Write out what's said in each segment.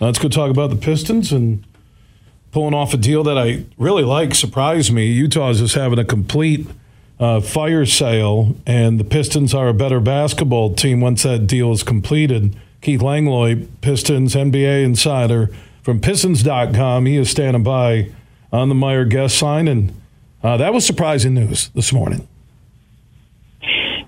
let's go talk about the Pistons and pulling off a deal that I really like. Surprised me. Utah is just having a complete uh, fire sale, and the Pistons are a better basketball team once that deal is completed. Keith Langlois, Pistons NBA insider from Pistons.com. He is standing by on the Meijer guest line, and uh, that was surprising news this morning.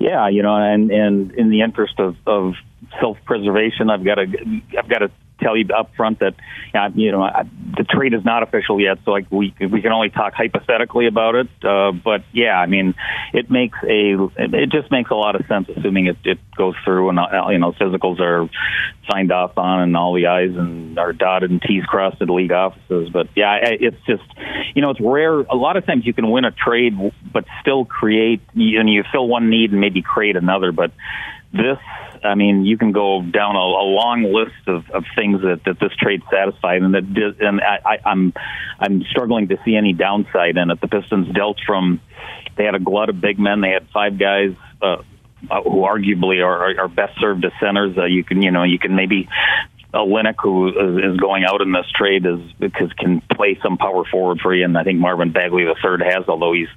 Yeah, you know, and and in the interest of, of self preservation, I've got to I've got to tell you up front that uh, you know the trade is not official yet, so like we we can only talk hypothetically about it. Uh, but yeah, I mean, it makes a it just makes a lot of sense, assuming it, it goes through and uh, you know physicals are signed off on and all the I's and are dotted and T's crossed at league offices. But yeah, it's just you know it's rare. A lot of times you can win a trade, but still create and you fill one need and maybe create another, but this I mean, you can go down a, a long list of, of things that, that this trade satisfied, and that and I, I, I'm I'm struggling to see any downside in it. The Pistons dealt from they had a glut of big men. They had five guys. Uh, who arguably are, are best served as centers. Uh, you can, you know, you can maybe Olynyk, who is going out in this trade, is because can play some power forward for you, and I think Marvin Bagley the third has, although he's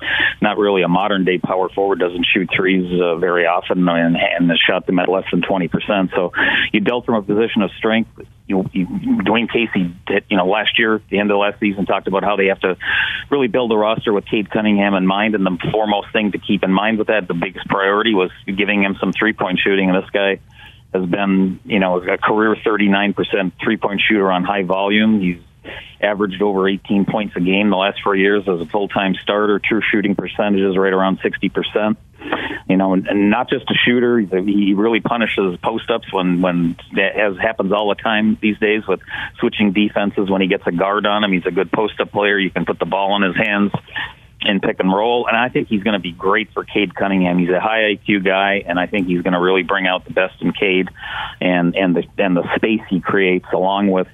not really a modern day power forward, doesn't shoot threes uh, very often, and, and has shot them at less than twenty percent. So you dealt from a position of strength. You, you, Dwane Casey, did, you know, last year, the end of last season, talked about how they have to really build a roster with Cade Cunningham in mind, and the foremost thing to keep in mind with that, the biggest priority was giving him some three point shooting, and this guy has been, you know, a career 39% three point shooter on high volume. He's averaged over 18 points a game the last four years as a full time starter. True shooting percentages right around 60%. You know, and, not just a shooter. He really punishes post ups when when that as happens all the time these days with switching defenses. When he gets a guard on him, he's a good post up player. You can put the ball in his hands in pick and roll, and I think he's going to be great for Cade Cunningham. He's a high IQ guy, and I think he's going to really bring out the best in Cade, and and the and the space he creates along with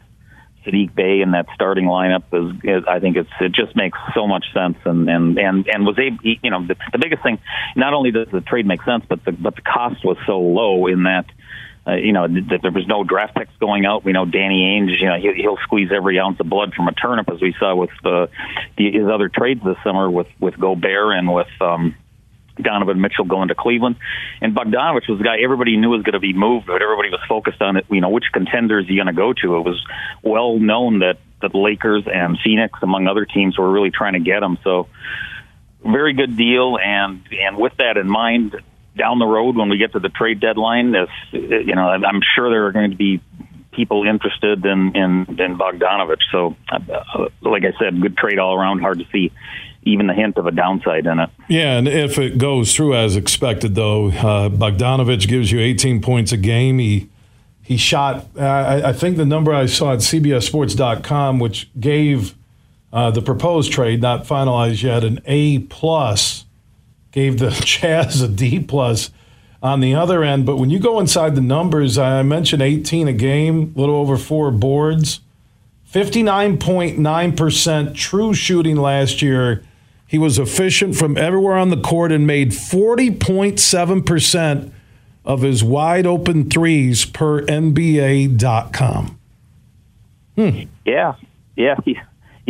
Saddiq Bey in that starting lineup is, is, I think it's it just makes so much sense and and and and was able you know the, the biggest thing not only does the trade make sense but the but the cost was so low in that uh, you know, that there was no draft picks going out. We know Danny Ainge, you know, he, he'll squeeze every ounce of blood from a turnip, as we saw with the, the his other trades this summer with with Gobert and with um, Donovan Mitchell going to Cleveland, and Bogdanovic was the guy everybody knew was going to be moved, but everybody was focused on it. You know, which contenders are you going to go to? It was well known that the Lakers and Phoenix, among other teams, were really trying to get him. So very good deal. And and with that in mind, down the road when we get to the trade deadline, if you know, I'm sure there are going to be people interested in in, in Bogdanovic. So, uh, like I said, good trade all around. Hard to see even the hint of a downside in it. Yeah, and if it goes through as expected, though, uh, Bogdanovic gives you 18 points a game. He he shot. Uh, I, I, think the number I saw at CBSSports.com, which gave uh, the proposed trade not finalized yet, an A plus gave the Jazz a D plus on the other end. But when you go inside the numbers, I mentioned 18 a game, a little over four boards, 59.9% true shooting last year. He was efficient from everywhere on the court and made 40.7% of his wide open threes per NBA.com. Hmm. Yeah. Yeah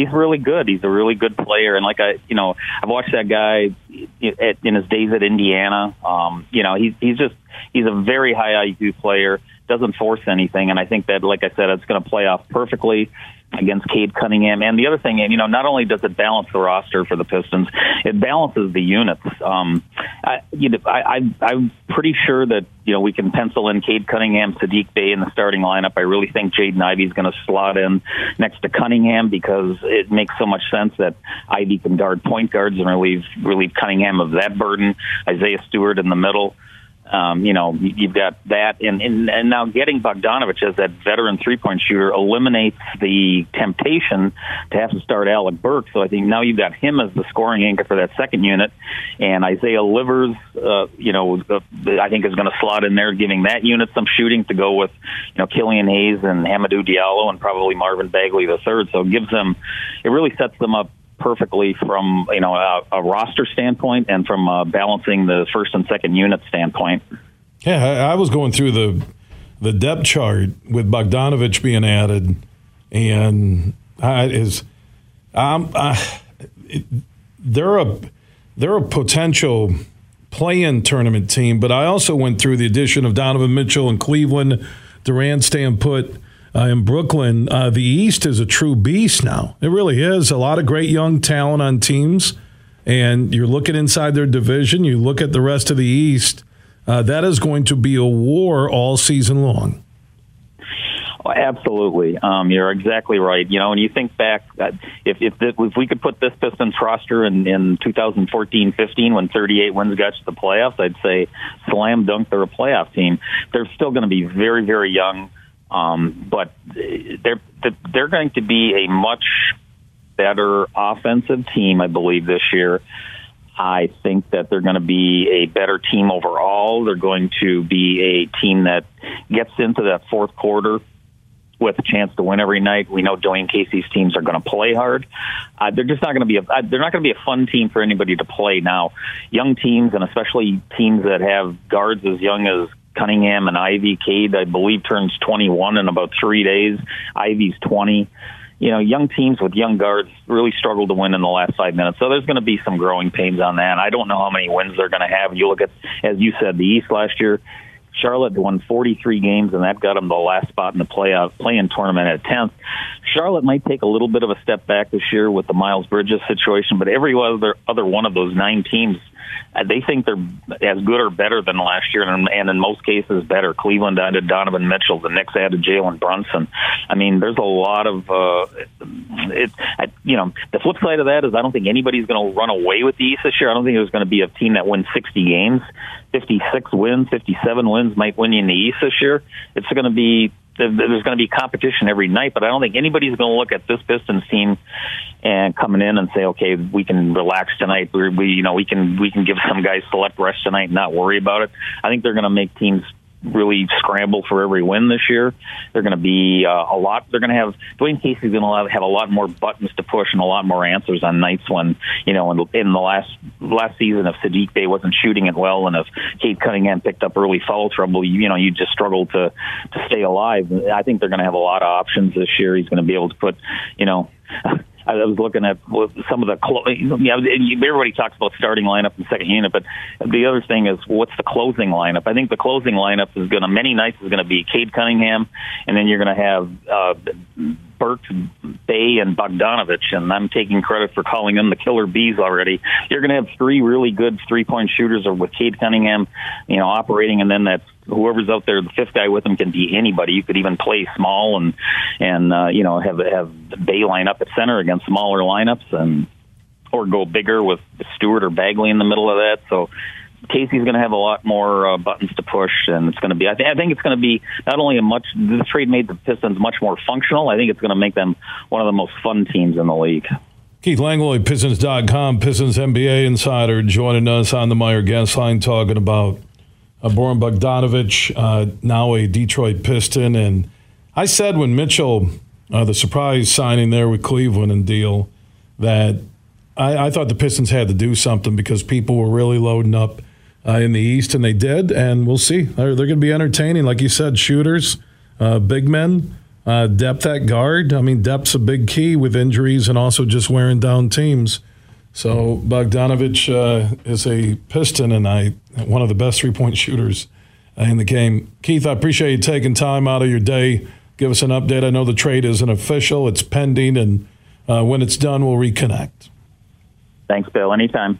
he's really good. He's a really good player, and like I, you know, I've watched that guy in his days at Indiana. Um, you know, he's he's just he's a very high IQ player. Doesn't force anything, and I think that, like I said, it's going to play off perfectly against Cade Cunningham. And the other thing, you know, not only does it balance the roster for the Pistons, it balances the units. Um, I, you know, I, I, I'm pretty sure that you know we can pencil in Cade Cunningham, Saddiq Bey in the starting lineup. I really think Jaden Ivey is going to slot in next to Cunningham because it makes so much sense that Ivey can guard point guards and relieve relieve Cunningham of that burden. Isaiah Stewart in the middle. Um, you know, you've got that, and, and and now getting Bogdanovic as that veteran three point shooter eliminates the temptation to have to start Alec Burks. So I think now you've got him as the scoring anchor for that second unit, and Isaiah Livers, uh, you know, I think is going to slot in there, giving that unit some shooting to go with, you know, Killian Hayes and Hamidou Diallo and probably Marvin Bagley the third. So it gives them, it really sets them up perfectly from you know a, a roster standpoint and from uh, balancing the first and second unit standpoint. Yeah, I, I was going through the the depth chart with Bogdanovic being added, and I, is I, they're a they're a potential play-in tournament team. But I also went through the addition of Donovan Mitchell in Cleveland, Durant staying put uh, in Brooklyn. Uh, the East is a true beast now. It really is. A lot of great young talent on teams, and you're looking inside their division. You look at the rest of the East. Uh, that is going to be a war all season long. Oh, absolutely, um, you're exactly right. You know, when you think back, uh, if if, this, if we could put this Pistons roster in in 2014-15 when 38 wins got to the playoffs, I'd say slam dunk they're a playoff team. They're still going to be very very young, um, but they're they're going to be a much better offensive team, I believe, this year. I think that they're going to be a better team overall. They're going to be a team that gets into that fourth quarter with a chance to win every night. We know Dwane Casey's teams are going to play hard. Uh, they're just not going to be a uh, they're not going to be a fun team for anybody to play now. Young teams and especially teams that have guards as young as Cunningham and Ivey. Cade, I believe, turns 21 in about three days. Ivey's 20 you know, young teams with young guards really struggle to win in the last five minutes. So there's going to be some growing pains on that. I don't know how many wins they're going to have. You look at, as you said, the East last year. Charlotte won 43 games, and that got them the last spot in the playoff play-in tournament at 10th. Charlotte might take a little bit of a step back this year with the Miles Bridges situation, but every other other one of those nine teams uh, they think they're as good or better than last year, and, and in most cases better. Cleveland added Donovan Mitchell, the Knicks added Jalen Brunson. I mean, there's a lot of uh, it. I, you know, the flip side of that is I don't think anybody's going to run away with the East this year. I don't think there's going to be a team that wins 60 games. 56 wins, 57 wins might win you in the East this year. It's going to be there's going to be competition every night, but I don't think anybody's going to look at this Pistons team and coming in and say, okay, we can relax tonight. We, we you know, we can we can give some guys select rest tonight and not worry about it. I think they're going to make teams really scramble for every win this year. They're going to be uh, a lot. They're going to have Dwane Casey's going to have a lot more buttons to push and a lot more answers on nights when you know in, in the last last season if Saddiq Bey wasn't shooting it well and if Cade Cunningham picked up early foul trouble, you, you know you just struggle to to stay alive. I think they're going to have a lot of options this year. He's going to be able to put you know. I was looking at some of the clo- yeah, everybody talks about starting lineup and second unit, but the other thing is what's the closing lineup? I think the closing lineup is going to many nights is going to be Cade Cunningham, and then you're going to have uh, Burks, Bey, and Bogdanovic, and I'm taking credit for calling them the killer bees already. You're going to have three really good three point shooters with Cade Cunningham, you know, operating, and then that's whoever's out there, the fifth guy with him can be anybody. You could even play small and and uh, you know have have Bey line up at center against smaller lineups and or go bigger with Stewart or Bagley in the middle of that. So Casey's going to have a lot more uh, buttons to push, and it's going to be. I, th- I think it's going to be not only a much. This trade made the Pistons much more functional. I think it's going to make them one of the most fun teams in the league. Keith Langlois, Pistons.com, Pistons NBA insider, joining us on the Meijer Guest Line, talking about uh, Bojan Bogdanovic, uh, now a Detroit Piston. And I said when Mitchell, uh, the surprise signing there with Cleveland and deal, that I, I, thought the Pistons had to do something because people were really loading up uh, in the East, and they did. And we'll see. They're, they're going to be entertaining. Like you said, shooters, uh, big men. Uh, depth at guard. I mean, depth's a big key with injuries and also just wearing down teams. So Bogdanovic uh, is a Piston and I one of the best three point shooters in the game. Keith, I appreciate you taking time out of your day. Give us an update. I know the trade isn't official; it's pending, and uh, when it's done, we'll reconnect. Thanks, Bill. Anytime.